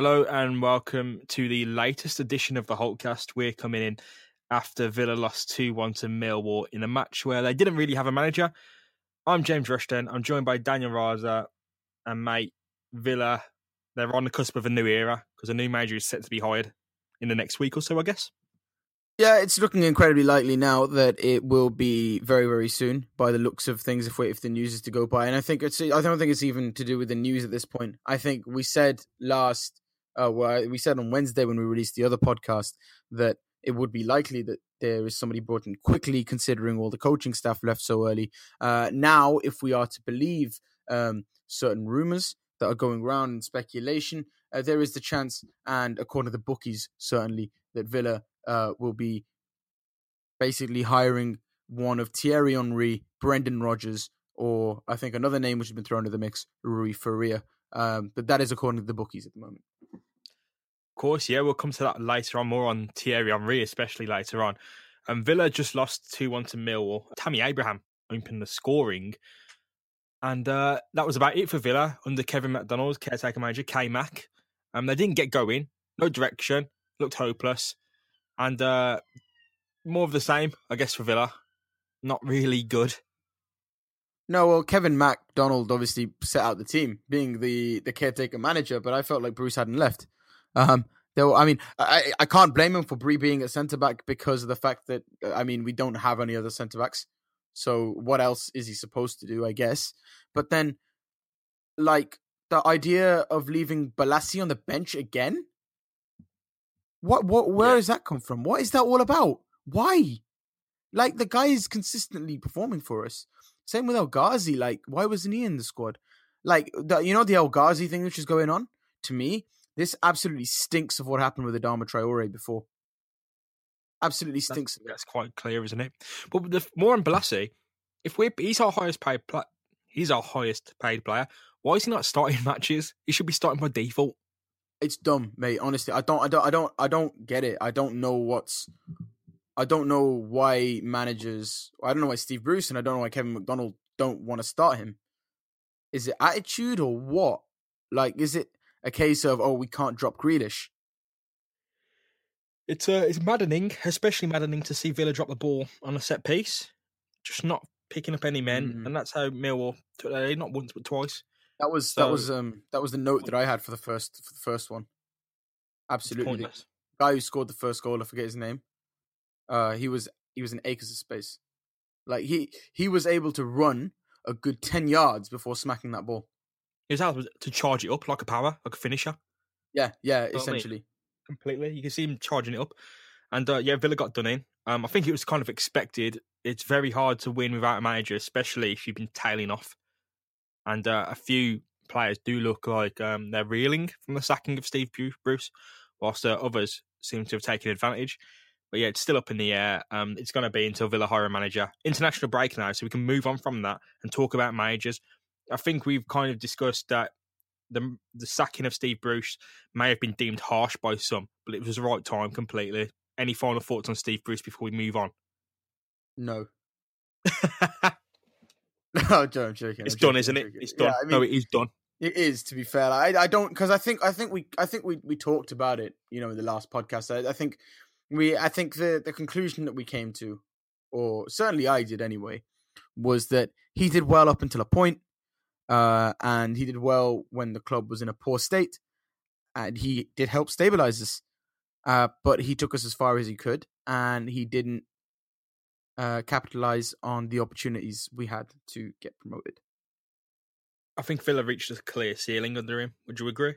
Hello and welcome to the latest edition of the Holtcast. We're coming in after Villa lost 2 1 to Millwall in a match where they didn't really have a manager. I'm James Rushton. I'm joined by Daniel Raza and mate Villa. They're on the cusp of a new era because a new manager is set to be hired in the next week or so, I guess. Yeah, it's looking incredibly likely now that it will be very, very soon. By the looks of things, if we, if the news is to go by, and I think it's I don't think it's even to do with the news at this point. I think we said last, uh, well, we said on Wednesday when we released the other podcast that it would be likely that there is somebody brought in quickly, considering all the coaching staff left so early. Uh, now, if we are to believe um, certain rumors that are going around and speculation, uh, there is the chance, and according to the bookies, certainly that Villa uh, will be basically hiring one of Thierry Henry, Brendan Rodgers, or I think another name which has been thrown into the mix, Rui Faria. Um, but that is according to the bookies at the moment. Course, yeah, we'll come to that later on, more on Thierry Henry, especially later on. And Villa just lost 2 1 to Millwall. Tammy Abraham opened the scoring. And uh, that was about it for Villa under Kevin MacDonald's caretaker manager, K Mac. Um, they didn't get going, no direction, looked hopeless and uh, more of the same, I guess, for Villa. Not really good. No, well, Kevin MacDonald obviously set out the team, being the the caretaker manager, but I felt like Bruce hadn't left. Um, though, I mean, I I can't blame him for Bree being a centre back because of the fact that I mean we don't have any other centre backs. So what else is he supposed to do? I guess. But then, like the idea of leaving Bolasie on the bench again what? What? Where yeah. does that come from? What is that all about? Why? Like the guy is consistently performing for us. Same with El Ghazi. Like, why wasn't he in the squad? Like, the, you know, the El Ghazi thing which is going on. To me, this absolutely stinks of what happened with Adama Traore before. Absolutely stinks. That's, that's quite clear, isn't it? But the, more on Bolasie, if we he's our highest paid he's our highest paid player. Why is he not starting matches? He should be starting by default it's dumb, mate. Honestly, I don't, I don't, I don't, I don't get it. I don't know what's, I don't know why managers. I don't know why Steve Bruce and I don't know why Kevin MacDonald don't want to start him. Is it attitude or what? Like, is it a case of oh we can't drop Grealish? It's uh, it's maddening, especially maddening to see Villa drop the ball on a set piece, just not picking up any men, mm. and that's how Millwall took that not once but twice. That was so, that was um that was the note that I had for the first for the first one. Absolutely, the guy who scored the first goal. I forget his name. Uh, he was he was in acres of space. Like he he was able to run a good ten yards before smacking that ball. His house was to charge it up like a power, like a finisher. Yeah, yeah, essentially. I mean? Completely. You can see him charging it up. And uh, yeah, Villa got done in. Um, I think it was kind of expected. It's very hard to win without a manager, especially if you've been tailing off and uh, a few players do look like um, they're reeling from the sacking of Steve Bruce, whilst uh, others seem to have taken advantage. But yeah, it's still up in the air. Um, it's going to be until Villa hire a manager. International break now, so we can move on from that and talk about managers. I think we've kind of discussed that the the sacking of Steve Bruce may have been deemed harsh by some, but it was the right time completely. Any final thoughts on Steve Bruce before we move on? No. No, I'm joking. It's I'm done, isn't it? It's done. Yeah, I mean, no, it is done. It is, to be fair. I, I don't because I think I think we I think we we talked about it. You know, in the last podcast. I, I think we I think the the conclusion that we came to, or certainly I did anyway, was that he did well up until a point, uh, and he did well when the club was in a poor state, and he did help stabilize us. Uh, but he took us as far as he could, and he didn't uh, capitalize on the opportunities we had to get promoted. I think Villa reached a clear ceiling under him. Would you agree?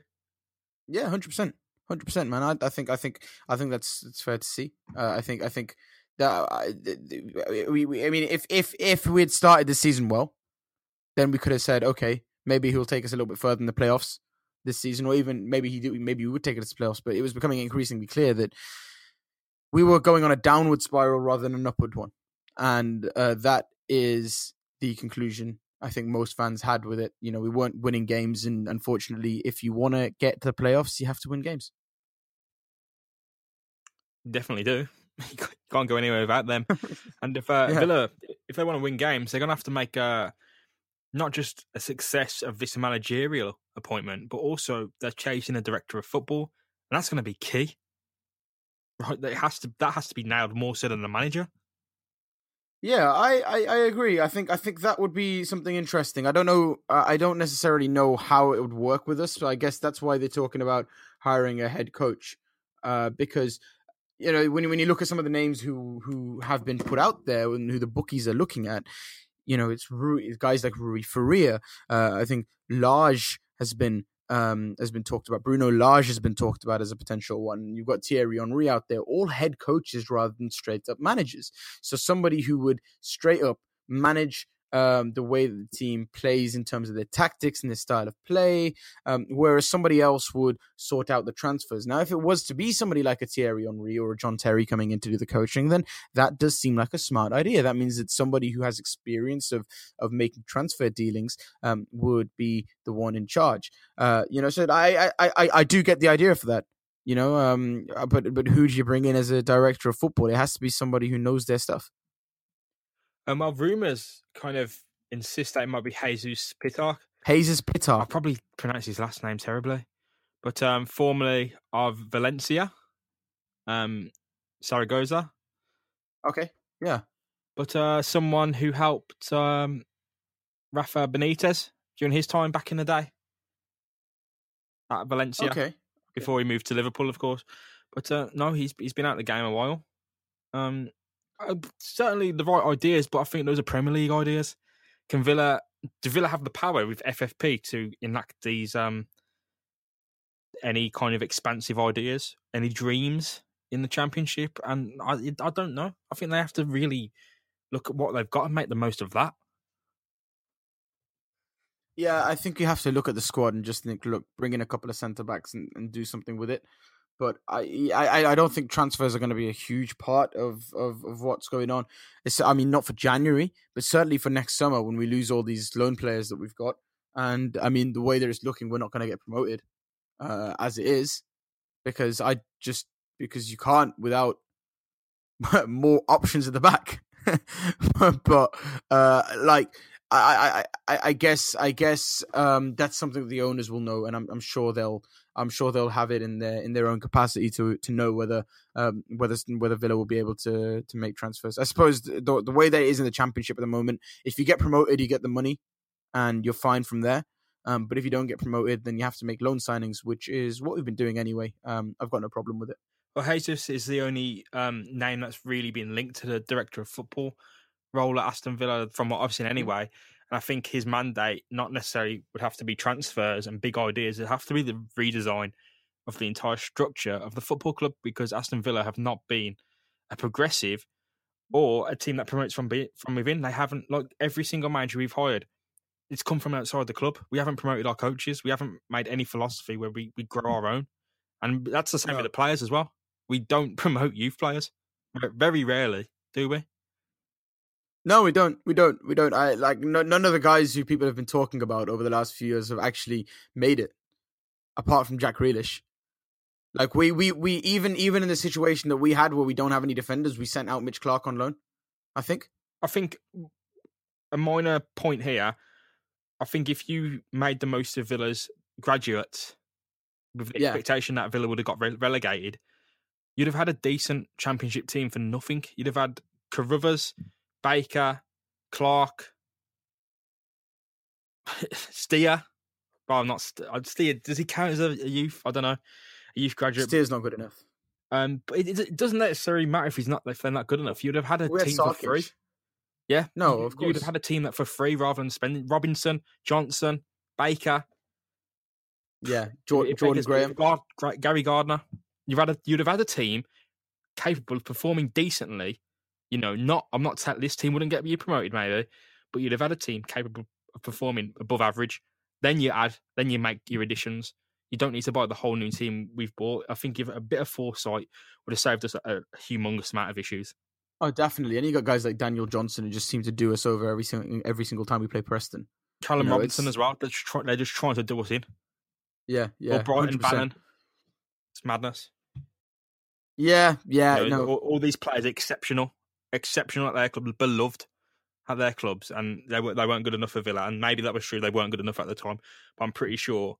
Yeah, hundred percent, hundred percent, man. I, I, think, I think, I think that's it's fair to see. Uh, I think, I think that uh, we, we, I mean, if if if we had started the season well, then we could have said, okay, maybe he'll take us a little bit further in the playoffs this season, or even maybe he do, maybe we would take it to the playoffs. But it was becoming increasingly clear that we were going on a downward spiral rather than an upward one and uh, that is the conclusion I think most fans had with it. You know, we weren't winning games, and unfortunately, if you want to get to the playoffs, you have to win games. Definitely do. You can't go anywhere without them. and if uh, yeah. Villa, if they want to win games, they're going to have to make uh, not just a success of this managerial appointment, but also they're chasing a director of football, and that's going to be key. Right, it has to that has to be nailed more so than the manager. Yeah, I, I, I agree. I think I think that would be something interesting. I don't know. I don't necessarily know how it would work with us. So I guess that's why they're talking about hiring a head coach, uh, because you know when when you look at some of the names who who have been put out there and who the bookies are looking at, you know it's Rui, guys like Rui Faria. Uh, I think Lage has been um, has been talked about. Bruno Lage has been talked about as a potential one. You've got Thierry Henry out there, all head coaches rather than straight up managers. So somebody who would straight up manage um, the way the team plays in terms of their tactics and their style of play, um, whereas somebody else would sort out the transfers. Now, if it was to be somebody like a Thierry Henry or a John Terry coming in to do the coaching, then that does seem like a smart idea. That means that somebody who has experience of of making transfer dealings um, would be the one in charge. Uh, you know, so I, I I I do get the idea for that. You know, um, uh, but but who do you bring in as a director of football? It has to be somebody who knows their stuff. Um, well, rumors kind of insist that it might be Jesus Pitar. Jesus I Pitar. probably pronounce his last name terribly, but um, formerly of Valencia, um, Zaragoza, Okay. Yeah. but uh, someone who helped um, Rafa Benitez during his time back in the day at Valencia Okay. before he moved to Liverpool, of course. But uh, no, he's he's been out of the game a while. Um, uh, certainly the right ideas, but I think those are Premier League ideas. Can Villa do Villa have the power with FFP to enact these um any kind of expansive ideas, any dreams in the Championship? And I I don't know. I think they have to really look at what they've got and make the most of that. Yeah, I think you have to look at the squad and just think, look, bring in a couple of centre backs and, and do something with it. But I, I, I don't think transfers are going to be a huge part of, of, of what's going on. It's, I mean, not for January, but certainly for next summer when we lose all these loan players that we've got. And I mean, the way that it's looking, we're not going to get promoted uh, as it is, because I just because you can't without more options at the back. but uh, like I, I, I, guess I guess um, that's something the owners will know, and I'm, I'm sure they'll I'm sure they'll have it in their in their own capacity to to know whether um, whether whether Villa will be able to to make transfers. I suppose the the way that it is in the Championship at the moment, if you get promoted, you get the money, and you're fine from there. Um, but if you don't get promoted, then you have to make loan signings, which is what we've been doing anyway. Um, I've got no problem with it. Well, Jesus is the only um, name that's really been linked to the director of football role at Aston Villa, from what I've seen mm. anyway. And I think his mandate not necessarily would have to be transfers and big ideas. It have to be the redesign of the entire structure of the football club because Aston Villa have not been a progressive or a team that promotes from be- from within. They haven't like every single manager we've hired. It's come from outside the club. We haven't promoted our coaches. We haven't made any philosophy where we, we grow mm. our own. And that's the same No. with the players as well. We don't promote youth players. Very rarely, do we? No, we don't. We don't. We don't. I like no, none of the guys who people have been talking about over the last few years have actually made it, apart from Jack Grealish. Like we, we, we even even in the situation that we had where we don't have any defenders, we sent out Mitch Clark on loan. I think. I think a minor point here. I think if you made the most of Villa's graduates with the Yeah. expectation that Villa would have got re- relegated, you'd have had a decent championship team for nothing. You'd have had Carruthers, Baker, Clark, Steer. Well, I'm not St- uh, Steer. Does he count as a, a youth? I don't know. A youth graduate. Steer's not good enough. Um, but it, it doesn't necessarily matter if he's not if they're not good enough. You'd have had a We had team for free. Yeah, No, you- of You'd have had a team that for free rather than spending Robinson, Johnson, Baker, Yeah, Jor- if Jordan Graham. Gard- Gary Gardner. You've had a, you'd have had a team capable of performing decently. You know, not I'm not this team wouldn't get you promoted maybe, but you'd have had a team capable of performing above average. Then you add, then you make your additions. You don't need to buy the whole new team we've bought. I think it a bit of foresight would have saved us a, a humongous amount of issues. Oh, definitely. And you got guys like Daniel Johnson who just seem to do us over every single every single time we play Preston. Callum know, Robinson it's- as well. They're just, try, they're just trying to do us in. Yeah, yeah. or Brighton 100%. Bannan. It's madness. Yeah, yeah. You know, no, all, all these players exceptional, exceptional at their club, beloved. at their clubs, and they were they weren't good enough for Villa, and maybe that was true. They weren't good enough at the time, but I'm pretty sure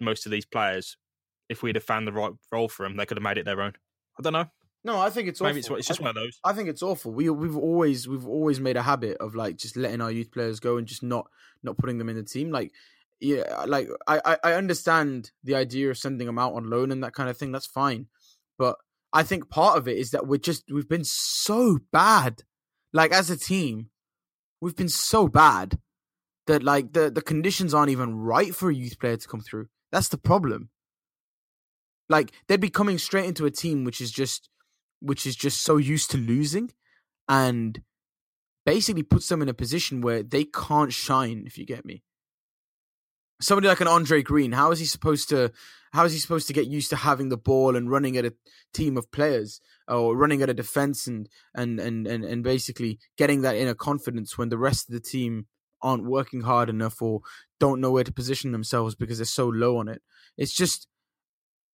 most of these players, if we'd have found the right role for them, they could have made it their own. I don't know. No, I think it's maybe awful. it's, it's just I, one of those. I think it's awful. We we've always we've always made a habit of like just letting our youth players go and just not not putting them in the team. Like yeah, like I I understand the idea of sending them out on loan and that kind of thing. That's fine, but I think part of it is that we're just we've been so bad. Like as a team, we've been so bad that like the the conditions aren't even right for a youth player to come through. That's the problem. Like they'd be coming straight into a team which is just which is just so used to losing and basically puts them in a position where they can't shine if you get me somebody like an Andre Green, how is he supposed to how is he supposed to get used to having the ball and running at a team of players or running at a defense and and and and, and basically getting that inner confidence when the rest of the team aren't working hard enough or don't know where to position themselves because they're so low on it. It's just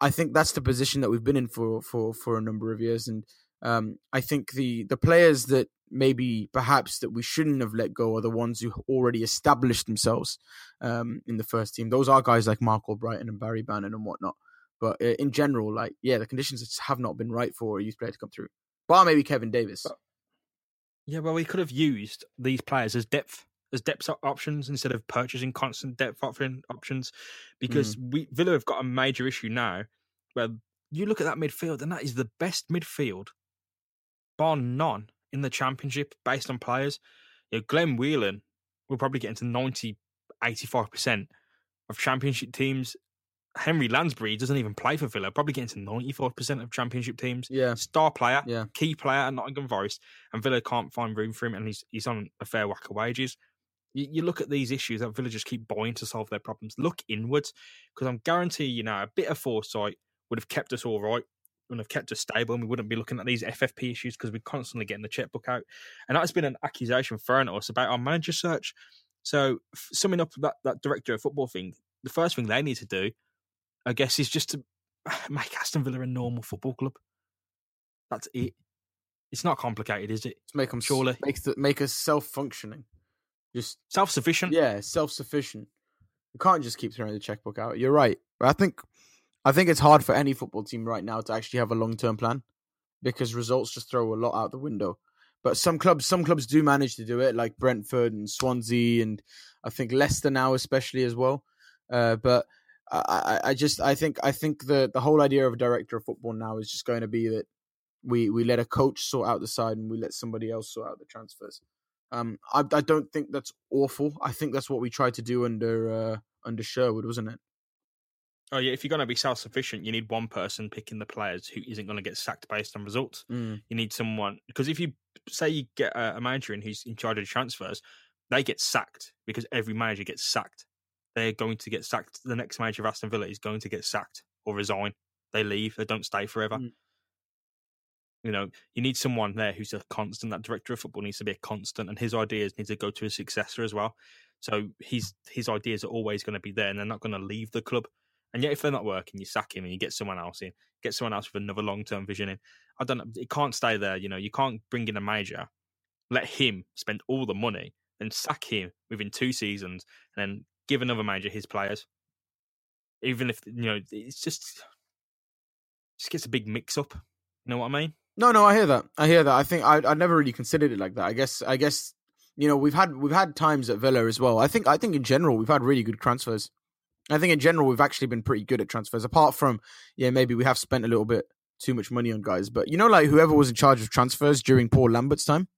I think that's the position that we've been in for for for a number of years and um, I think the the players that maybe perhaps that we shouldn't have let go are the ones who already established themselves um, in the first team. Those are guys like Marc Albrighton and Barry Bannan and whatnot. But uh, in general, like yeah, the conditions have not been right for a youth player to come through. Bar maybe Keinan Davis. Yeah, well, we could have used these players as depth as depth options instead of purchasing constant depth options because mm. we Villa have got a major issue now where you look at that midfield and that is the best midfield bar none in the championship based on players. You know, Glenn Whelan will probably get into 90, 85% of championship teams. Henry Lansbury doesn't even play for Villa, probably get into 94% of championship teams. Yeah. Star player, yeah. key player at Nottingham Forest, and Villa can't find room for him, and he's, he's on a fair whack of wages. You, you look at these issues that Villa just keep buying to solve their problems. Look inwards, because I'm guarantee you know a bit of foresight would have kept us all right would have kept us stable and we wouldn't be looking at these FFP issues because we're constantly getting the checkbook out. And that has been an accusation thrown at us about our manager search. So, summing up that, that director of football thing, the first thing they need to do, I guess, is just to make Aston Villa a normal football club. That's it. It's not complicated, is it? To make them surely make the, make us self functioning, just self sufficient. Yeah, self sufficient. You can't just keep throwing the checkbook out. You're right. I think I think it's hard for any football team right now to actually have a long term plan because results just throw a lot out the window. But some clubs, some clubs do manage to do it, like Brentford and Swansea, and I think Leicester now, especially as well. Uh, but I, I, just, I think, I think the the whole idea of a director of football now is just going to be that we we let a coach sort out the side and we let somebody else sort out the transfers. Um, I, I don't think that's awful. I think that's what we tried to do under uh, under Sherwood, wasn't it? Oh yeah, if you're going to be self-sufficient, you need one person picking the players who isn't going to get sacked based on results. Mm. You need someone because if you say you get a, a manager in who's in charge of transfers, they get sacked because every manager gets sacked. They're going to get sacked. The next manager of Aston Villa is going to get sacked or resign. They leave. They don't stay forever. Mm. You know, you need someone there who's a constant. That director of football needs to be a constant, and his ideas need to go to a successor as well. So his his ideas are always going to be there, and they're not going to leave the club. And yet, if they're not working, you sack him and you get someone else in, get someone else with another long term vision in. I don't know. It can't stay there. You know, you can't bring in a major, let him spend all the money, and sack him within two seasons, and then give another major his players. Even if you know, it's just just gets a big mix up. You know what I mean? No, no, I hear that. I hear that. I think I I never really considered it like that. I guess I guess you know we've had we've had times at Villa as well. I think I think in general we've had really good transfers. I think in general we've actually been pretty good at transfers. Apart from yeah, maybe we have spent a little bit too much money on guys, but you know, like whoever was in charge of transfers during Paul Lambert's time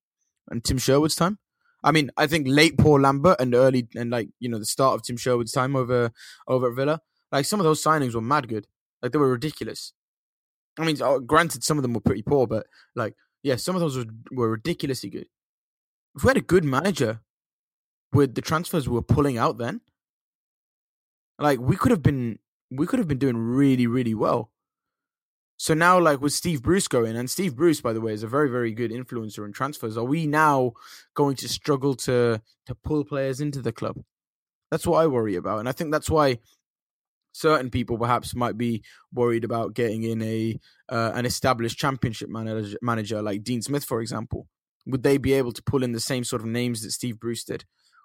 and Tim Sherwood's time. I mean, I think late Paul Lambert and early and like you know the start of Tim Sherwood's time over over at Villa, like some of those signings were mad good. Like they were ridiculous. I mean, uh, granted, some of them were pretty poor, but like yeah, some of those were, were ridiculously good. If we had a good manager with the transfers we were pulling out then, like we could have been we could have been doing really, really well. So now, like with Steve Bruce going, and Steve Bruce, by the way, is a very, very good influencer in transfers. Are we now going to struggle to to pull players into the club? That's what I worry about, and I think that's why certain people perhaps might be worried about getting in a uh, an established championship manager, manager like Dean Smith, for example, would they be able to pull in the same sort of names that Steve Bruce did,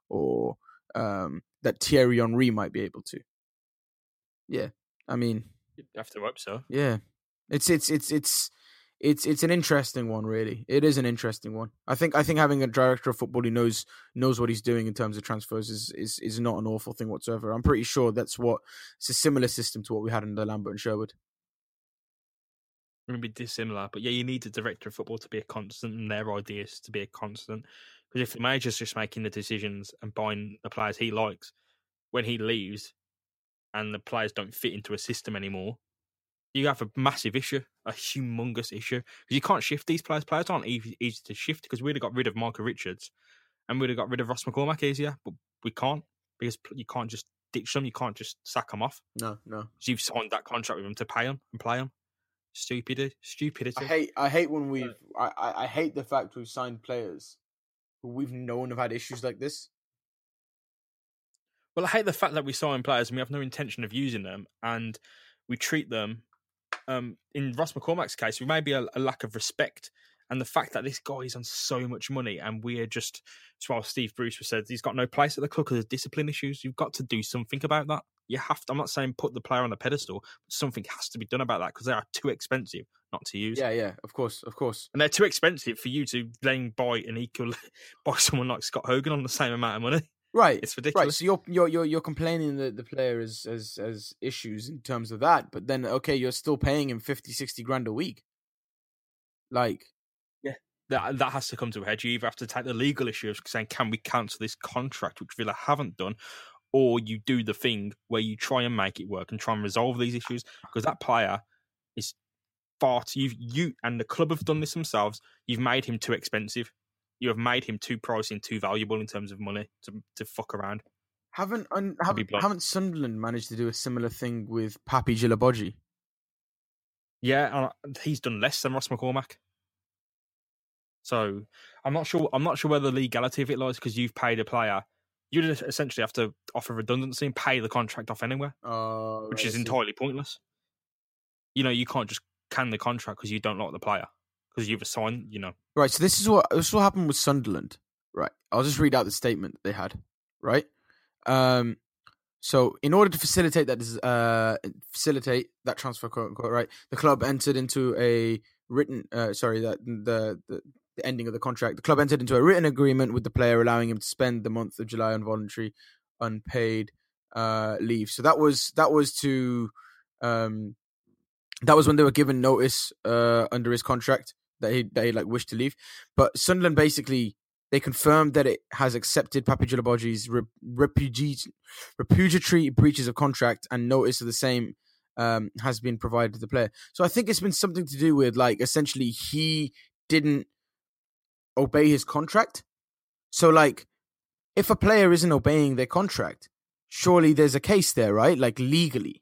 or um, that Thierry Henry might be able to? Yeah, I mean, You'd have to hope so. yeah, it's it's it's it's it's it's an interesting one, really. It is an interesting one. I think I think having a director of football who knows knows what he's doing in terms of transfers is is is not an awful thing whatsoever. I'm pretty sure that's what it's a similar system to what we had under Lambert and Sherwood. Going to be dissimilar, but yeah, you need a director of football to be a constant and their ideas to be a constant. Because if the manager's just making the decisions and buying the players he likes, when he leaves, and the players don't fit into a system anymore, you have a massive issue, a humongous issue. Because you can't shift these players. Players aren't easy, easy to shift because we'd have got rid of Michael Richards and we'd have got rid of Ross McCormack easier, but we can't because you can't just ditch them. You can't just sack them off. No, no. you've signed that contract with them to pay them and play them. Stupidity. Stupidity. I hate I hate when we've I, I I hate the fact we've signed players we've known have had issues like this. Well, I hate the fact that we sign players and we have no intention of using them, and we treat them. Um, in Ross McCormack's case, we may be a, a lack of respect, and the fact that this guy is on so much money, and we are just. That's why Steve Bruce said he's got no place at the club because of discipline issues. You've got to do something about that. You have to. I'm not saying put the player on a pedestal, but something has to be done about that because they are too expensive not to use. Yeah, yeah, of course, of course. And they're too expensive for you to then buy an equal, buy someone like Scott Hogan on the same amount of money. Right. It's Right, ridiculous. so you're you're you're you're complaining that the player has has has issues in terms of that, but then okay, you're still paying him 50, 60 grand a week. Like, yeah, that that has to come to a head. You either have to take the legal issue of saying, "Can we cancel this contract?" which Villa haven't done, or you do the thing where you try and make it work and try and resolve these issues because that player is far too. You've, you and the club have done this themselves. You've made him too expensive. You have made him too pricey and too valuable in terms of money to to fuck around. haven't un, haven't, haven't Sunderland managed to do a similar thing with Papy Djilobodji? Yeah, and he's done less than Ross McCormack. So I'm not sure. I'm not sure where the legality of it lies because you've paid a player. You would essentially have to offer redundancy and pay the contract off anywhere, Oh, which is entirely pointless. You know, you can't just can the contract because you don't like the player because you've assigned. You know, Right, so this is what this is what happened with Sunderland. Right, I'll just read out the statement they had. Right, um, so in order to facilitate that, uh, facilitate that transfer, quote unquote, right, the club entered into a written, uh, sorry, that the, the the ending of the contract. The club entered into a written agreement with the player, allowing him to spend the month of July on voluntary, unpaid uh, leave. So that was that was to, um, that was when they were given notice uh, under his contract that he that he like wished to leave. But Sunderland basically they confirmed that it has accepted Papy Djilobodji's re- repugi- repudiatory breaches of contract and notice of the same um, has been provided to the player. So I think it's been something to do with like essentially he didn't obey his contract. So like if a player isn't obeying their contract, surely there's a case there, right? Like legally.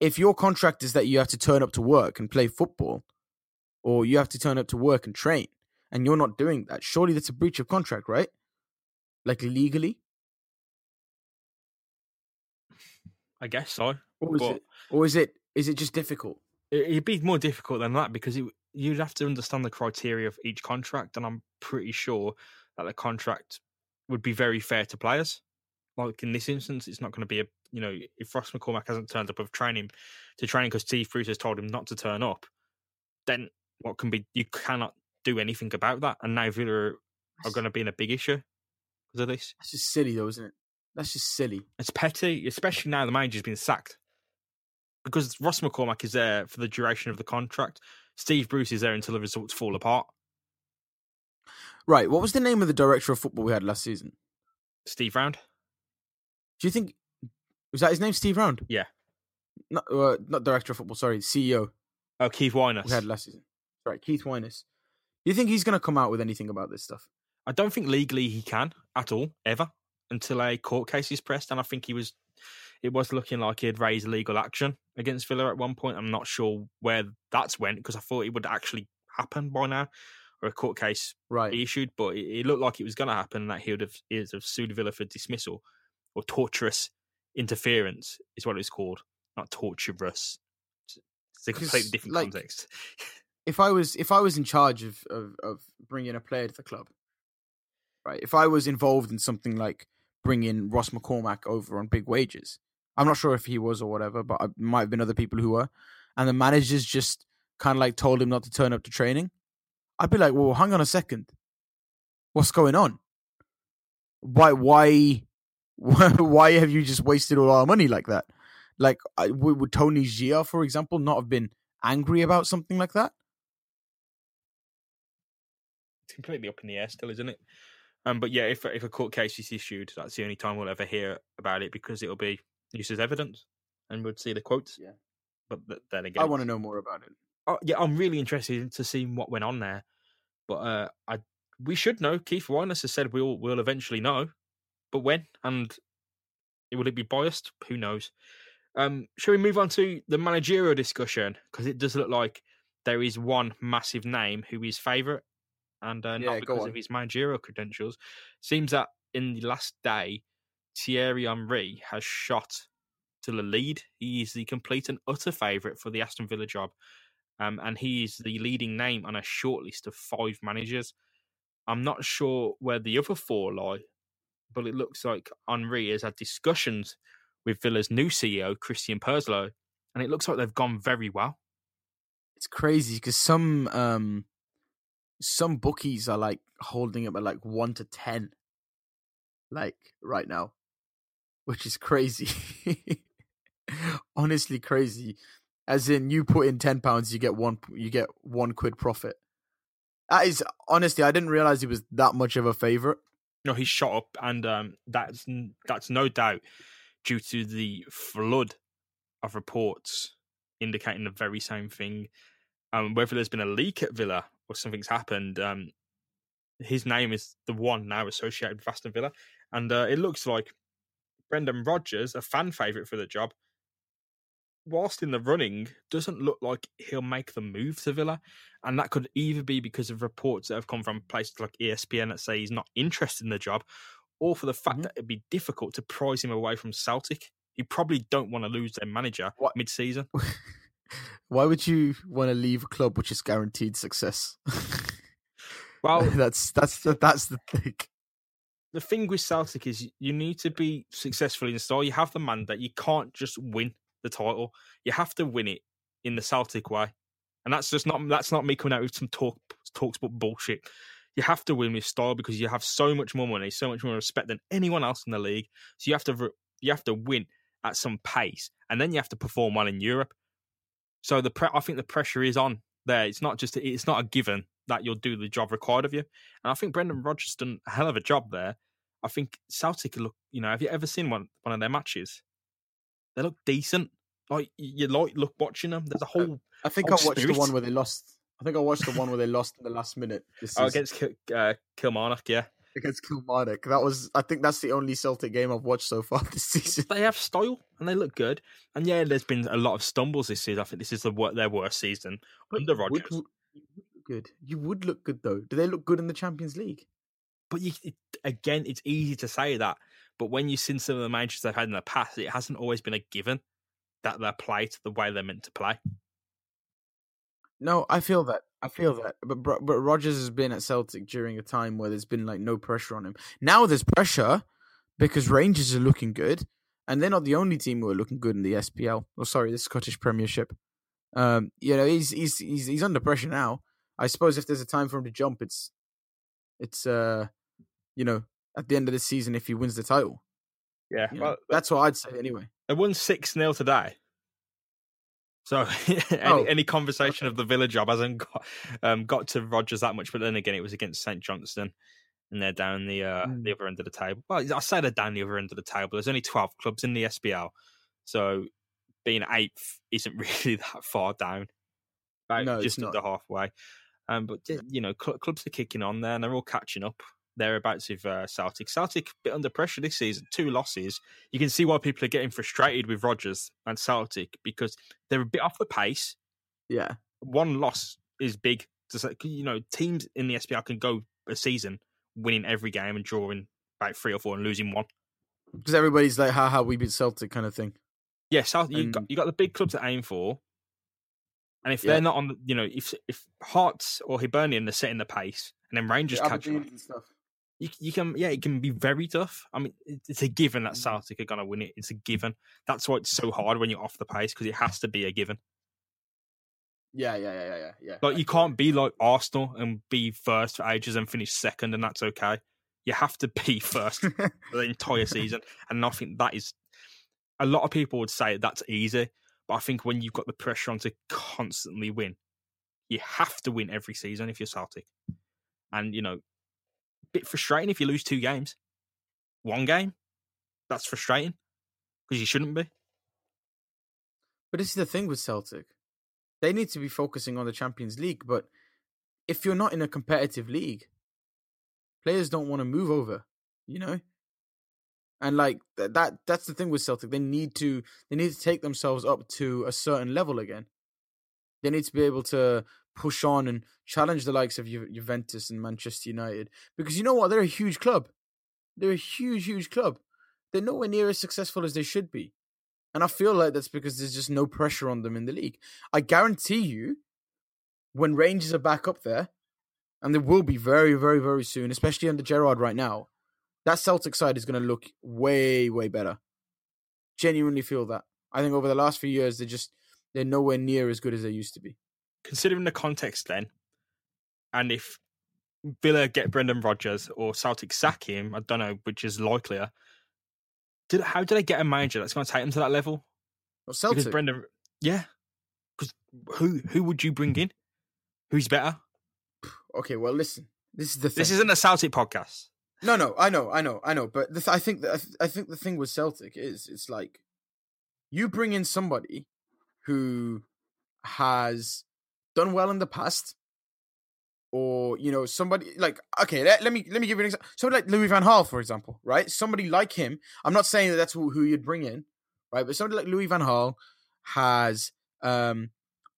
If your contract is that you have to turn up to work and play football, or you have to turn up to work and train, and you're not doing that, surely that's a breach of contract, right? Like legally, I guess so. or is But- it, or is it, is it just difficult? It- It'd be more difficult than that because it, you'd have to understand the criteria of each contract, and I'm pretty sure that the contract would be very fair to players. Like in this instance, it's not going to be a you know if Ross McCormack hasn't turned up of training to training because Steve Bruce has told him not to turn up, then what can be you cannot do anything about that, and now Villa are going to be in a big issue because of this. That's just silly, though, isn't it? That's just silly. It's petty, especially now the manager's been sacked. Because Ross McCormack is there for the duration of the contract. Steve Bruce is there until the results fall apart. Right. What was the name of the director of football we had last season? Steve Round? Do you think was that his name, Steve Round? Yeah. Not uh, not director of football. Sorry, CEO Oh, Keith Wyness. we had last season. Sorry, Keith Wyness. Do you think he's going to come out with anything about this stuff? I don't think legally he can at all, ever, until a court case is pressed. And I think he was, it was looking like he'd raised legal action against Villa at one point. I'm not sure where that's went because I thought it would actually happen by now or a court case Right. issued, but it, it looked like it was going to happen that he would have, he would have sued Villa for dismissal or tortious interference is what it's called, not torturous. It's a completely different like, context. if I was if I was in charge of, of of bringing a player to the club, right? If I was involved in something like bringing Ross McCormack over on big wages, I'm not sure if he was or whatever, but it might have been other people who were, and the managers just kind of like told him not to turn up to training. I'd be like, well, hang on a second, what's going on? Why why why have you just wasted all our money like that? Like, would, would Tony Xia, for example, not have been angry about something like that? It's completely up in the air still, isn't it? Um, but yeah, if if a court case is issued, that's the only time we'll ever hear about it because it'll be used as evidence, and we'd see the quotes. Yeah. But then again, I want to know more about it. Oh, yeah, I'm really interested to see what went on there. But uh, I we should know. Keith Wyness has said we'll we'll eventually know, but when and will it be biased? Who knows? Um, shall we move on to the managerial discussion because it does look like there is one massive name who is favourite, and uh, Yeah, not because of his managerial credentials. Seems that in the last day, Thierry Henry has shot to the lead. He is the complete and utter favourite for the Aston Villa job, um, and he is the leading name on a short list of five managers. I'm not sure where the other four lie, but it looks like Henry has had discussions with Villa's new CEO, Christian Purslow, and it looks like they've gone very well. It's crazy because some um some bookies are like holding up at like one to ten, like right now, which is crazy. Honestly, crazy. As in, you put in ten pounds, you get one. You get one quid profit. That is honestly, I didn't realize he was that much of a favorite. Know, he's shot up, and um, that's that's no doubt due to the flood of reports indicating the very same thing. Um, whether there's been a leak at Villa or something's happened, um, his name is the one now associated with Aston Villa, and uh, it looks like Brendan Rodgers, a fan favourite for the job, whilst in the running, doesn't look like he'll make the move to Villa, and that could either be because of reports that have come from places like ESPN that say he's not interested in the job, or for the fact Mhm. that it'd be difficult to prize him away from Celtic. You probably don't want to lose their manager What- mid-season. Why would you want to leave a club which is guaranteed success? Well, that's that's the, that's the thing. the thing with Celtic is you need to be successful in style. You have the mandate. You can't just win the title. You have to win it in the Celtic way, and that's just not that's not me coming out with some talk talks but bullshit. You have to win with style because you have so much more money, so much more respect than anyone else in the league. So you have to you have to win at some pace, and then you have to perform well in Europe. So the pre- I think the pressure is on there. It's not just it's not a given that you'll do the job required of you. And I think Brendan Rodgers done a hell of a job there. I think Celtic look, you know, have you ever seen one one of their matches? They look decent. Like you like look watching them. There's a whole I think Oh, I watched the one where they lost. I think I watched the one where they lost in the last minute. This oh, is against uh, Kilmarnock. Yeah, against Kilmarnock. That was. I think that's the only Celtic game I've watched so far this season. they have style and they look good. And yeah, there's been a lot of stumbles this season. I think this is the their worst season under would Rodgers. you would look good. You would look good though. Do they look good in the Champions League? But you, it, again, it's easy to say that. But when you've seen some of the managers they've had in the past, it hasn't always been a given that they play to the way they're meant to play. No, I feel that. I feel that. But but Rodgers has been at Celtic during a time where there's been like no pressure on him. Now there's pressure because Rangers are looking good, and they're not the only team who are looking good in the SPL. Or sorry, the Scottish Premiership. Um, you know, he's he's he's he's under pressure now. I suppose if there's a time for him to jump, it's it's uh, you know, at the end of the season if he wins the title. Yeah, You know, well, that's what I'd say anyway. They won 6 0 today. So any, Oh. any conversation of the Villa job hasn't got, um, got to Rodgers that much. But then again, it was against St Johnstone and they're down the uh, Mm. the other end of the table. Well, I say they're down the other end of the table. There's only 12 clubs in the SPL. So being eighth isn't really that far down. About No, just not. under halfway. Um, but, you know, cl- clubs are kicking on there and they're all catching up. Thereabouts with uh, Celtic. Celtic a bit under pressure this season. Two losses you can see why people are getting frustrated with Rodgers and Celtic because they're a bit off the pace. Yeah, One loss is big. You know, teams in the SPL can go a season winning every game and drawing about three or four and losing one. because everybody's like, "How how we beat Celtic" kind of thing. Yeah, South, you got you got the big clubs to aim for, And if Yeah. they're not on, you know, if if Hearts or Hibernian are setting the pace, and then Rangers Yeah, catch up, and stuff. You, you can, yeah, it can be very tough. I mean, it's a given that Mhm. Celtic are going to win it. It's a given. That's why it's so hard when you're off the pace because it has to be a given. Yeah, yeah, yeah, yeah, yeah, yeah. Like you can't be like Arsenal and be first for ages and finish second, and that's okay. You have to be first for the entire season, and I think that is. A lot of people would say that's easy, but I think when you've got the pressure on to constantly win, you have to win every season if you're Celtic, and you know, bit frustrating if you lose two games, one game, that's frustrating because you shouldn't be. But this is the thing with Celtic. They need to be focusing on the Champions League, but if you're not in a competitive league, players don't want to move over, you know? And like th- that that's the thing with Celtic. They need to they need to take themselves up to a certain level again. They need to be able to push on and challenge the likes of Ju- Juventus and Manchester United because you know what? They're a huge club. They're a huge huge club. They're nowhere near as successful as they should be. And I feel like that's because there's just no pressure on them in the league. I guarantee you, when Rangers are back up there, and they will be very, very, very soon, especially under Gerrard right now, that Celtic side is going to look way, way better. Genuinely feel that. I think over the last few years, they're just they're nowhere near as good as they used to be. Considering the context, then, and if Villa get Brendan Rodgers or Celtic sack him, I don't know which is likelier. Did, how do they get a manager that's going to take them to that level? Well, Celtic, Because Brendan, yeah, because who who would you bring in? Who's better? okay, well, listen, this is the thing. This isn't a Celtic podcast. No, no, I know, I know, I know. But the th- I think that I think the thing with Celtic is it's like you bring in somebody who has done well in the past, or you know somebody like okay, let, let me let me give you an example. Somebody like Louis Van Gaal, for example, right? Somebody like him. I'm not saying that that's who, who you'd bring in, right? But somebody like Louis Van Gaal has um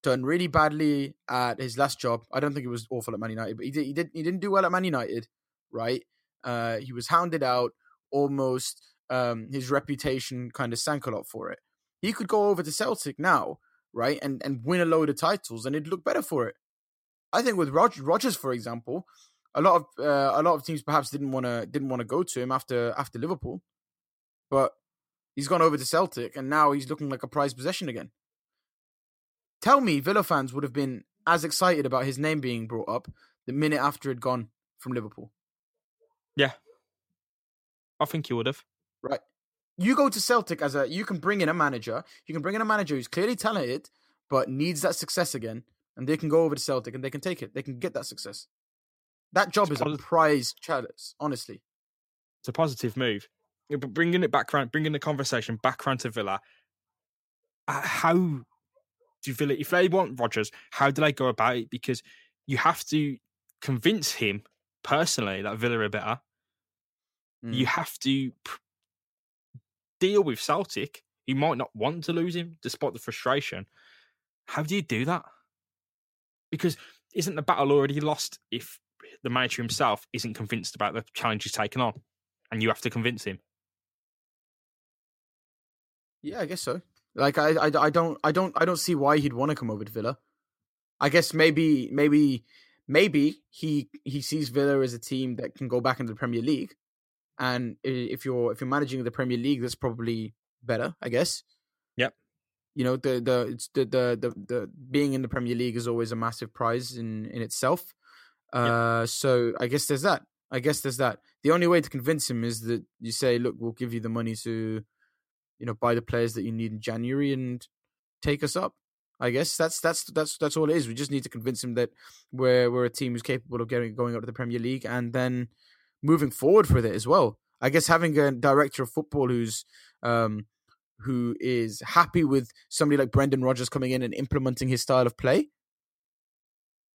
done really badly at his last job. I don't think it was awful at Man United, but he did he did he didn't do well at Man United, right? Uh, he was hounded out. Almost, um, his reputation kind of sank a lot for it. He could go over to Celtic now, right, and and win a load of titles, and it'd look better for it. I think with Rog- Rodgers, for example, a lot of uh, a lot of teams perhaps didn't want to didn't want to go to him after after Liverpool, but he's gone over to Celtic, and now he's looking like a prized possession again. Tell me, Villa fans would have been as excited about his name being brought up the minute after he'd gone from Liverpool. Yeah, I think you would have. Right. You go to Celtic as a you can bring in a manager. You can bring in a manager who's clearly talented but needs that success again, and they can go over to Celtic and they can take it. They can get that success. That job It's is a prize chalice, honestly. It's a positive move. But bringing it back around, bringing the conversation back around to Villa. Uh, how do Villa, if they want Rodgers, how do they go about it? Because you have to convince him personally that Villa are better. Mm. You have to deal with Celtic. You might not want to lose him, despite the frustration. How do you do that? Because isn't the battle already lost if the manager himself isn't convinced about the challenge he's taken on, and you have to convince him? Yeah, I guess so. Like I, I, I don't, I don't, I don't see why he'd want to come over to Villa. I guess maybe, maybe, maybe he he sees Villa as a team that can go back into the Premier League, and if you're if you're managing the Premier League, that's probably better. I guess. Yep. You know the the it's the the the, the being in the Premier League is always a massive prize in in itself. Uh, so I guess there's that. I guess there's that. The only way to convince him is that you say, "Look, we'll give you the money to." you know, buy the players that you need in January and take us up. I guess that's that's that's that's all it is. We just need to convince him that we're we're a team who's capable of getting going up to the Premier League and then moving forward with it as well. I guess having a director of football who's um who is happy with somebody like Brendan Rodgers coming in and implementing his style of play.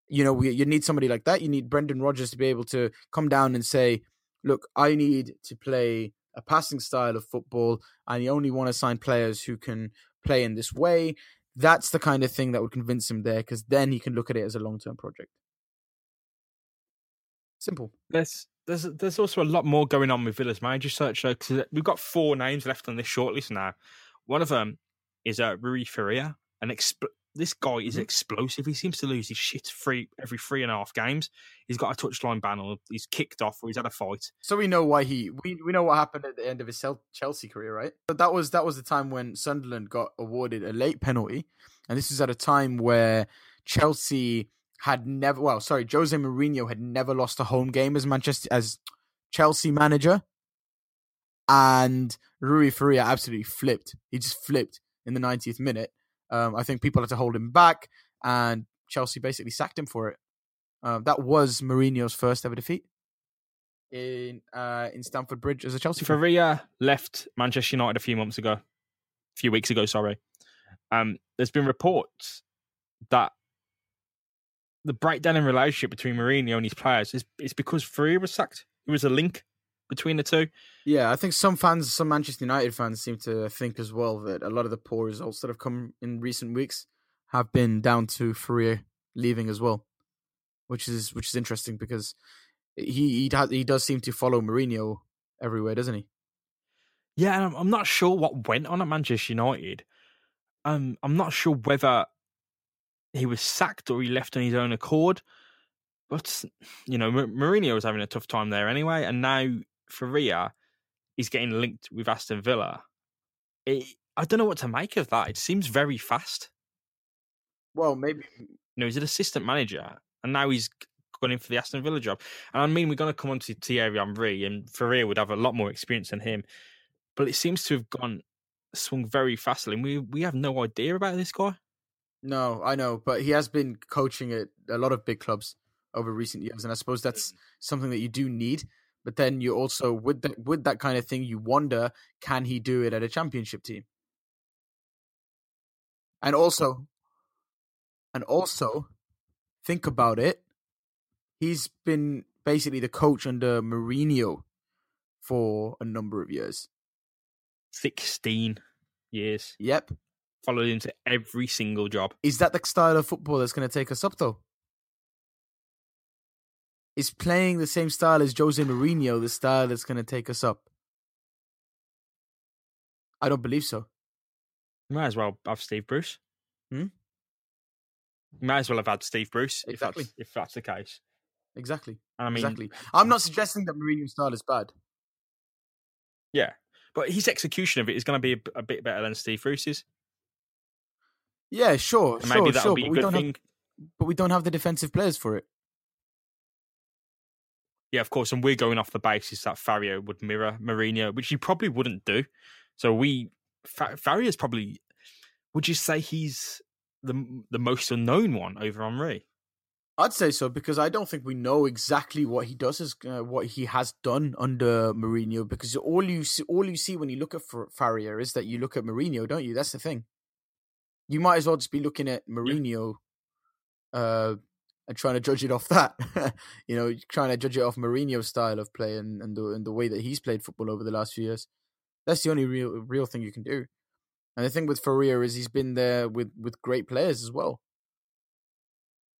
You know, we, you need somebody like that. You need Brendan Rodgers to be able to come down and say, "Look, I need to play a passing style of football, and you only want to sign players who can play in this way." That's the kind of thing that would convince him there, because then he can look at it as a long term project. Simple. There's there's there's also a lot more going on with Villa's manager search though, because we've got four names left on this shortlist now. One of them is uh, Rui Faria, an exp- this guy is Mhm. explosive. He seems to lose his shit free every three and a half games. He's got a touchline ban or he's kicked off or he's had a fight. So we know why he we, we know what happened at the end of his Chelsea career, right? But that was that was the time when Sunderland got awarded a late penalty, and this was at a time where Chelsea had never well, sorry, Jose Mourinho had never lost a home game as Manchester as Chelsea manager, and Rui Faria absolutely flipped. He just flipped in the 90th minute. Um, I think people had to hold him back, and Chelsea basically sacked him for it. Uh, that was Mourinho's first ever defeat in uh, in Stamford Bridge as a Chelsea fan. Faria left Manchester United a few months ago, a few weeks ago. Sorry. Um, there's been reports that the breakdown in relationship between Mourinho and his players is it's because Faria was sacked. It was a link between the two. Yeah, I think some fans, some Manchester United fans, seem to think as well that a lot of the poor results that have come in recent weeks have been down to Faria leaving as well, which is which is interesting because he he, does, he does seem to follow Mourinho everywhere, doesn't he? Yeah, and I'm, I'm not sure what went on at Manchester United. Um, I'm not sure whether he was sacked or he left on his own accord. But you know, M- Mourinho was having a tough time there anyway, and now Faria is getting linked with Aston Villa. It, I don't know what to make of that. It seems very fast. Well, maybe You know, he's an assistant manager, and now he's gone in for the Aston Villa job. And I mean, we're going to come on to Thierry Henry, and Faria would have a lot more experience than him. But it seems to have gone swung very fastly, and we we have no idea about this guy. No, I know, but he has been coaching at a lot of big clubs over recent years, and I suppose that's mm. something that you do need. But then you also with that with that kind of thing, you wonder can he do it at a championship team? And also, and also, think about it. He's been basically the coach under Mourinho for a number of years. Sixteen years, Yep. Followed into every single job. Is that the style of football that's going to take us up, though? Is playing the same style as Jose Mourinho the style that's going to take us up? I don't believe so. Might as well have Steve Bruce. Hmm? Might as well have had Steve Bruce if Exactly. that's if that's the case. Exactly. And I mean, exactly. I'm not suggesting that Mourinho's style is bad. yeah, but his execution of it is going to be a bit better than Steve Bruce's. Yeah, sure, And sure, that'll sure. be But we don't thing. have, but we don't have the defensive players for it. Yeah, of course, and we're going off the basis that Faria would mirror Mourinho, which he probably wouldn't do. So we, Fa- Faria's probably. Would you say he's the the most unknown one over Henry? I'd say so because I don't think we know exactly what he does as uh, what he has done under Mourinho. Because all you see, all you see when you look at F- Faria is that you look at Mourinho, don't you? That's the thing. You might as well just be looking at Mourinho, uh, and trying to judge it off that. you know, trying to judge it off Mourinho's style of play and and the and the way that he's played football over the last few years. That's the only real real thing you can do. And the thing with Faria is he's been there with with great players as well.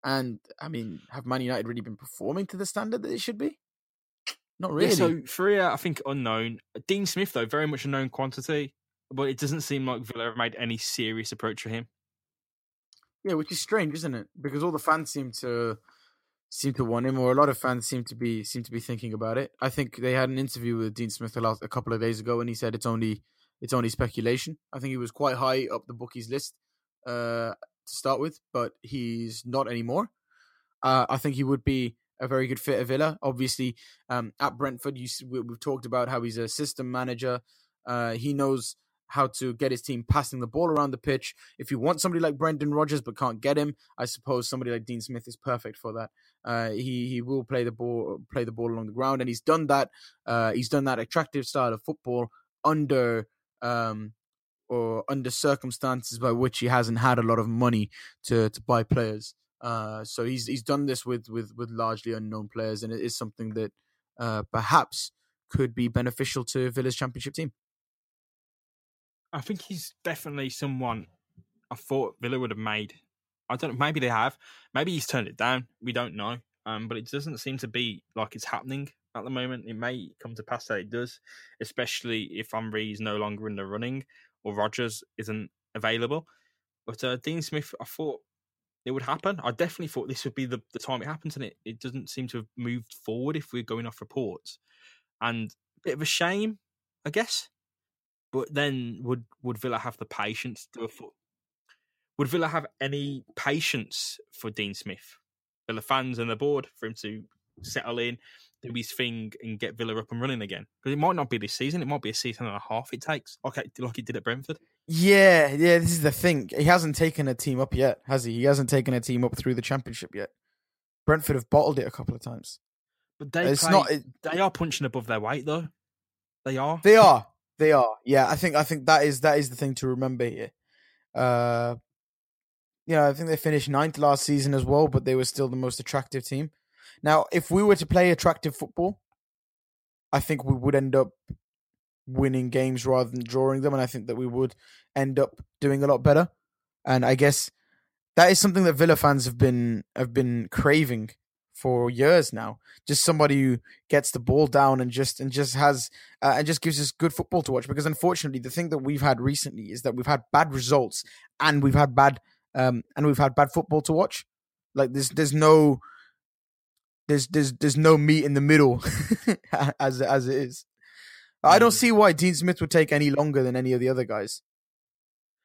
And I mean, have Man United really been performing to the standard that it should be? Not really. Yeah, so Faria, I think unknown. Dean Smith, though, very much a known quantity, but it doesn't seem like Villa have made any serious approach for him. Yeah, which is strange, isn't it? Because all the fans seem to seem to want him, or a lot of fans seem to be seem to be thinking about it. I think they had an interview with Dean Smith a, lot, a couple of days ago, and he said it's only it's only speculation. I think he was quite high up the bookies list uh, to start with, but he's not anymore. Uh, I think he would be a very good fit at Villa. Obviously, um, at Brentford, you we, we've talked about how he's a system manager. Uh, he knows how to get his team passing the ball around the pitch. If you want somebody like Brendan Rodgers but can't get him, I suppose somebody like Dean Smith is perfect for that. Uh, he he will play the ball play the ball along the ground, and he's done that. Uh, he's done that attractive style of football under um or under circumstances by which he hasn't had a lot of money to to buy players. Uh, so he's he's done this with with with largely unknown players, and it is something that uh, perhaps could be beneficial to Villa's championship team. I think he's definitely someone I thought Villa would have made. I don't know. Maybe they have. Maybe he's turned it down. We don't know. Um, but it doesn't seem to be like it's happening at the moment. It may come to pass that it does, especially if Henry is no longer in the running or Rodgers isn't available. But uh, Dean Smith, I thought it would happen. I definitely thought this would be the, the time it happens, and it, it doesn't seem to have moved forward if we're going off reports. And a bit of a shame, I guess. But then would would Villa have the patience to afford? Would Villa have any patience for Dean Smith, Villa fans and the board, for him to settle in, do his thing, and get Villa up and running again? Because it might not be this season; it might be a season and a half. It takes, okay, like he did at Brentford. Yeah, yeah. This is the thing. He hasn't taken a team up yet, has he? He hasn't taken a team up through the championship yet. Brentford have bottled it a couple of times. But they It's play- not. It, they are punching above their weight, though. They are. They are. They are. Yeah, I think I think that is that is the thing to remember here. Uh you know, I think they finished ninth last season as well, but they were still the most attractive team. Now, if we were to play attractive football, I think we would end up winning games rather than drawing them, and I think that we would end up doing a lot better. And I guess that is something that Villa fans have been have been craving for years now. Just somebody who gets the ball down and just and just has uh, and just gives us good football to watch. Because unfortunately, the thing that we've had recently is that we've had bad results and we've had bad um and we've had bad football to watch. Like there's there's no there's there's there's no meat in the middle as as it is. I don't Mm. see why Dean Smith would take any longer than any of the other guys.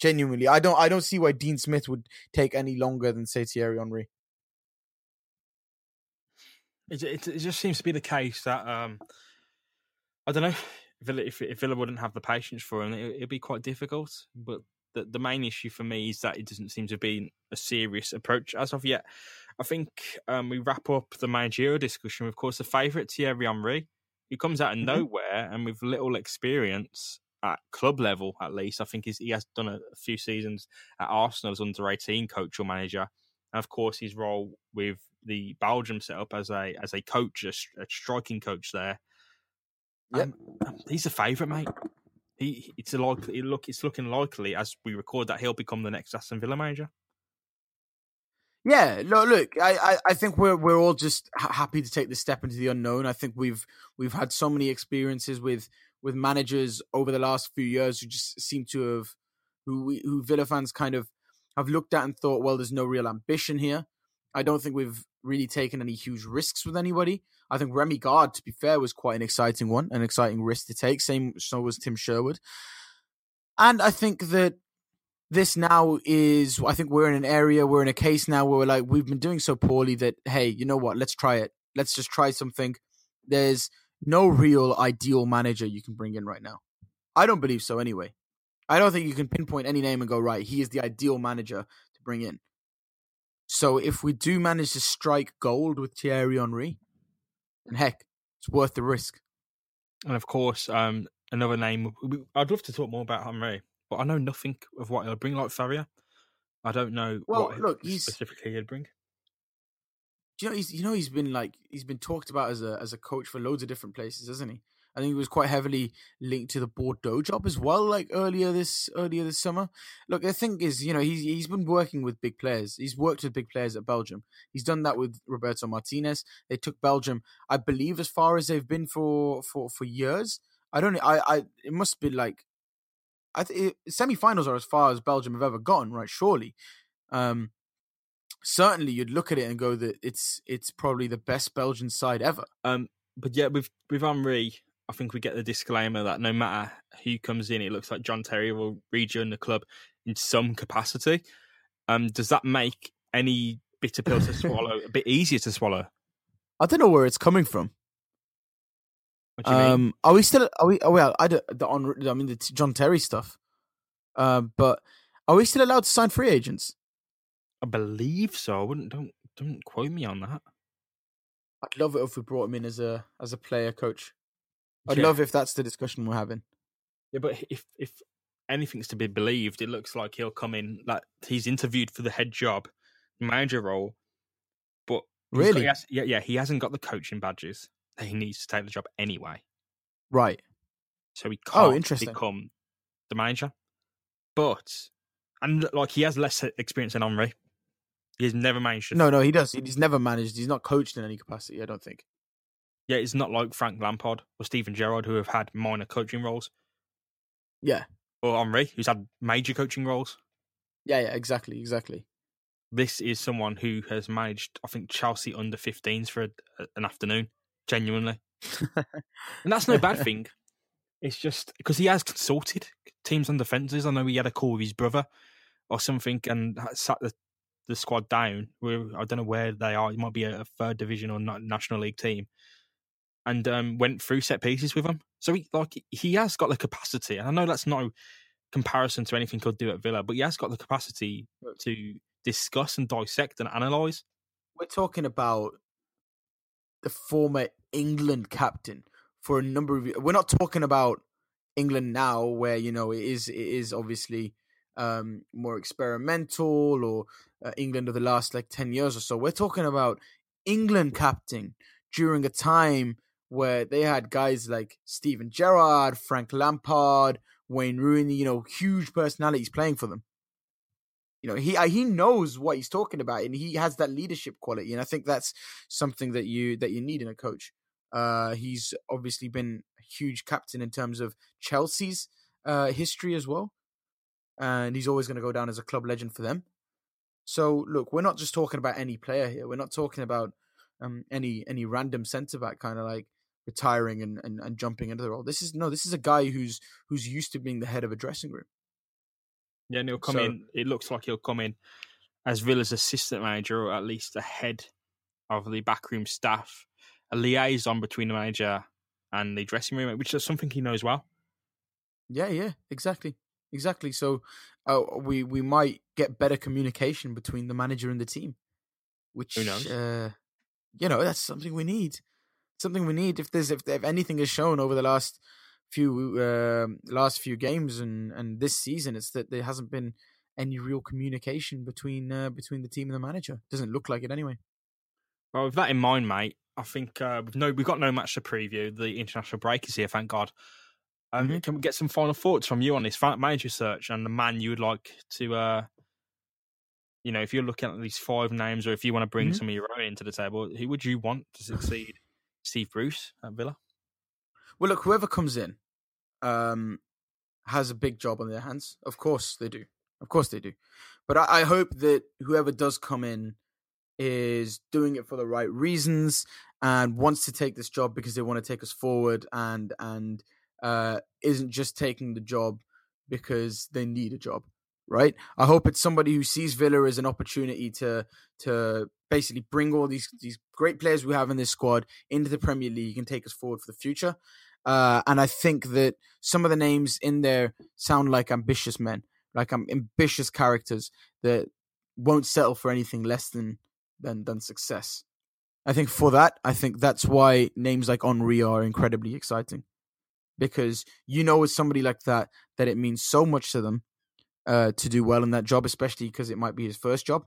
Genuinely, I don't I don't see why Dean Smith would take any longer than say Thierry Henry. It, it, it just seems to be the case that um, I don't know Villa, if, if Villa wouldn't have the patience for him, it, it'd be quite difficult. But the the main issue for me is that it doesn't seem to be a serious approach as of yet. I think um, we wrap up the managerial discussion. Of course, the favourite Thierry Henry, who comes out of Mhm. nowhere and with little experience at club level, at least. I think he's, he has done a, a few seasons at Arsenal as under eighteen coach or manager, and of course his role with the Belgium setup as a as a coach, a, a striking coach there. Yep. Um, he's a favourite, mate. He it's a likely it look it's looking likely as we record that he'll become the next Aston Villa manager. Yeah, no, look, I, I, I think we're we're all just ha- happy to take the step into the unknown. I think we've we've had so many experiences with with managers over the last few years who just seem to have who we, who Villa fans kind of have looked at and thought, well, there's no real ambition here. I don't think we've really taken any huge risks with anybody. I think Rémi Garde, to be fair, was quite an exciting one, an exciting risk to take. Same, so was Tim Sherwood. And I think that this now is, I think we're in an area, we're in a case now where we're like, we've been doing so poorly that, hey, you know what? Let's try it. Let's just try something. There's no real ideal manager you can bring in right now. I don't believe so anyway. I don't think you can pinpoint any name and go, right, he is the ideal manager to bring in. So if we do manage to strike gold with Thierry Henry, then heck, it's worth the risk. And of course, um, another name. I'd love to talk more about Henry, but I know nothing of what he'll bring. Like Faria, I don't know Well, what look, he's- specifically he'd bring. Do you know he's you know he's been like he's been talked about as a as a coach for loads of different places, hasn't he? I think he was quite heavily linked to the Bordeaux job as well, like earlier this earlier this summer. Look, the thing is, you know, he's he's been working with big players. He's worked with big players at Belgium. He's done that with Roberto Martinez. They took Belgium, I believe, as far as they've been for for for years. I don't. I I it must be like, I think semi-finals are as far as Belgium have ever gone, right? Surely. Um, certainly you'd look at it and go that it's it's probably the best Belgian side ever. Um, but yeah, with with Henry, I think we get the disclaimer that no matter who comes in, it looks like John Terry will rejoin the club in some capacity. Um, does that make any bitter pill to swallow a bit easier to swallow? I don't know where it's coming from. What do you mean? Um, are we still? Are we? Oh well, I don't. The on. I mean the John Terry stuff. Uh, but are we still allowed to sign free agents? I believe so. I wouldn't don't don't quote me on that. I'd love it if we brought him in as a as a player coach. I'd Yeah. love if that's the discussion we're having. Yeah, but if if anything's to be believed, it looks like he'll come in like he's interviewed for the head job, manager role, but got- Really? he has- yeah, yeah, he hasn't got the coaching badges that he needs to take the job anyway, Right. so he Oh, can't interesting. become the manager. But and like he has less experience than Henry. He's never managed. No, no, he does. He's never managed. He's not coached in any capacity. I don't think. Yeah, it's not like Frank Lampard or Steven Gerrard who have had minor coaching roles, Yeah. or Henry who's had major coaching roles. Yeah, yeah, exactly, exactly. This is someone who has managed, I think, Chelsea under 15s for a, an afternoon, genuinely. and that's no bad thing. It's just because he has consulted teams on defences. I know he had a call with his brother or something and sat the, the squad down. I don't know where they are. It might be a, third division or national league team, and um, went through set pieces with him. So he like he has got the capacity, and I know that's no comparison to anything he'll do at Villa, but he has got the capacity to discuss and dissect and analyze. We're talking about the former England captain for a number of years. We're not talking about England now, where you know it is it is obviously um, more experimental, or uh, England of the last like ten years or so. We're talking about England captain during a time where they had guys like Steven Gerrard, Frank Lampard, Wayne Rooney, you know, huge personalities playing for them. You know, he he knows what he's talking about, and he has that leadership quality, and I think that's something that you that you need in a coach. Uh, he's obviously been a huge captain in terms of Chelsea's uh, history as well, and he's always going to go down as a club legend for them. So, look, we're not just talking about any player here. We're not talking about um, any any random centre back kind of like retiring and, and, and jumping into the role. This is no, this is a guy who's who's used to being the head of a dressing room. Yeah, and he'll come so, in. It looks like he'll come in as Villa's assistant manager, or at least the head of the backroom staff, a liaison between the manager and the dressing room, which is something he knows well. Yeah, yeah, exactly, exactly. So uh, we we might get better communication between the manager and the team, which? Uh, you know that's something we need something we need. If there's if, if anything is shown over the last few uh, last few games and and this season, it's that there hasn't been any real communication between uh, between the team and the manager. Doesn't look like it anyway. Well, with that in mind, mate, I think uh, we've no we've got no match to preview. The international break is here, thank God. Um, mm-hmm. Can we get some final thoughts from you on this manager search and the man you would like to, uh, you know, if you're looking at these five names, or if you want to bring mm-hmm. some of your own into the table, who would you want to succeed Steve Bruce at Villa? Well, look, whoever comes in um, has a big job on their hands. Of course they do. Of course they do. But I, I hope that whoever does come in is doing it for the right reasons and wants to take this job because they want to take us forward and and uh, isn't just taking the job because they need a job right? I hope it's somebody who sees Villa as an opportunity to to basically bring all these these great players we have in this squad into the Premier League and take us forward for the future. Uh, and I think that some of the names in there sound like ambitious men, like um, ambitious characters that won't settle for anything less than than than success. I think for that, I think that's why names like Henry are incredibly exciting, because you know, with somebody like that, that it means so much to them uh, to do well in that job, especially because it might be his first job.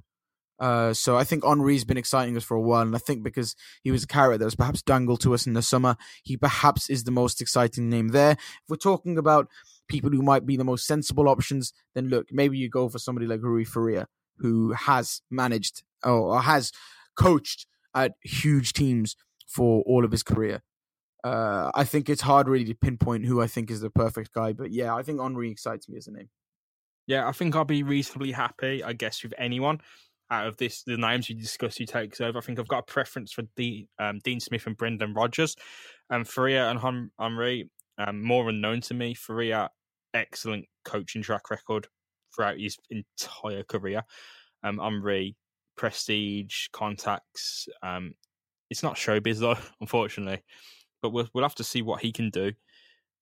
Uh, so I think Henry's been exciting us for a while, and I think because he was a carrot that was perhaps dangled to us in the summer, he perhaps is the most exciting name there. If we're talking about people who might be the most sensible options, then look, maybe you go for somebody like Rui Faria, who has managed or has coached at huge teams for all of his career. Uh, I think it's hard really to pinpoint who I think is the perfect guy, but yeah, I think Henry excites me as a name. Yeah, I think I'll be reasonably happy, I guess, with anyone out of this the names we discuss who takes over. I think I've got a preference for the um, Dean Smith and Brendan Rodgers. And um, Faria and hum- um, more unknown to me. Faria, excellent coaching track record throughout his entire career. Um, Henry, prestige, contacts. Um, it's not showbiz though, unfortunately. But we'll we'll have to see what he can do.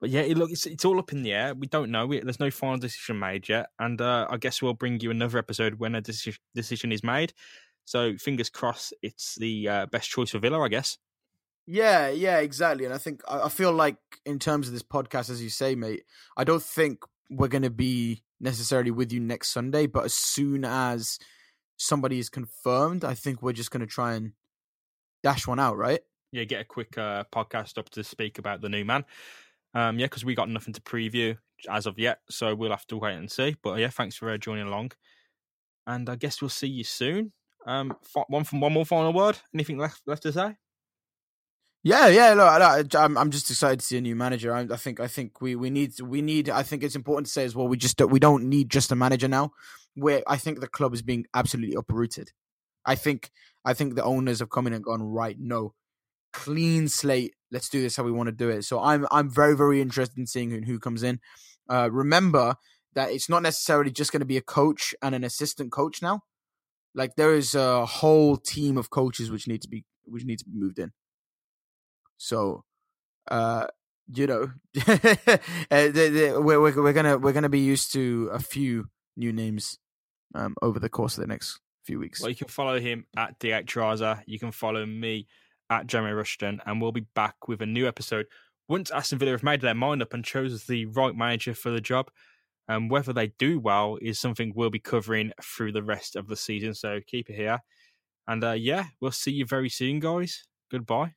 But yeah, it, look, it's, it's all up in the air. We don't know. There's no final decision made yet, and uh, I guess we'll bring you another episode when a deci- decision is made. So fingers crossed, it's the uh, best choice for Villa, I guess. Yeah, yeah, exactly. And I think I feel like in terms of this podcast, as you say, mate, I don't think we're going to be necessarily with you next Sunday, but as soon as somebody is confirmed, I think we're just going to try and dash one out, right? Yeah, get a quick uh, podcast up to speak about the new man. Um, yeah, because we got nothing to preview as of yet, so we'll have to wait and see. But yeah, thanks for uh, joining along, and I guess we'll see you soon. Um, one from one more final word. Anything left left to say? Yeah, yeah. Look, I'm I'm just excited to see a new manager. I, I, think I think we we need we need. I think it's important to say as well. We just we don't need just a manager now. where I think the club is being absolutely uprooted. I think I think the owners have come in and gone right. No, clean slate. Let's do this how we want to do it. So I'm I'm very very interested in seeing who, who comes in. Uh, remember that it's not necessarily just going to be a coach and an assistant coach now. Like there is a whole team of coaches which need to be which need to be moved in. So, uh, you know, uh, we're, we're gonna we're gonna be used to a few new names um, over the course of the next few weeks. Well, you can follow him at DH Raza. You can follow me at Jeremy Rushton, and we'll be back with a new episode once Aston Villa have made their mind up and chose the right manager for the job. And whether they do well is something we'll be covering through the rest of the season. So keep it here. And uh, yeah, we'll see you very soon, guys. Goodbye.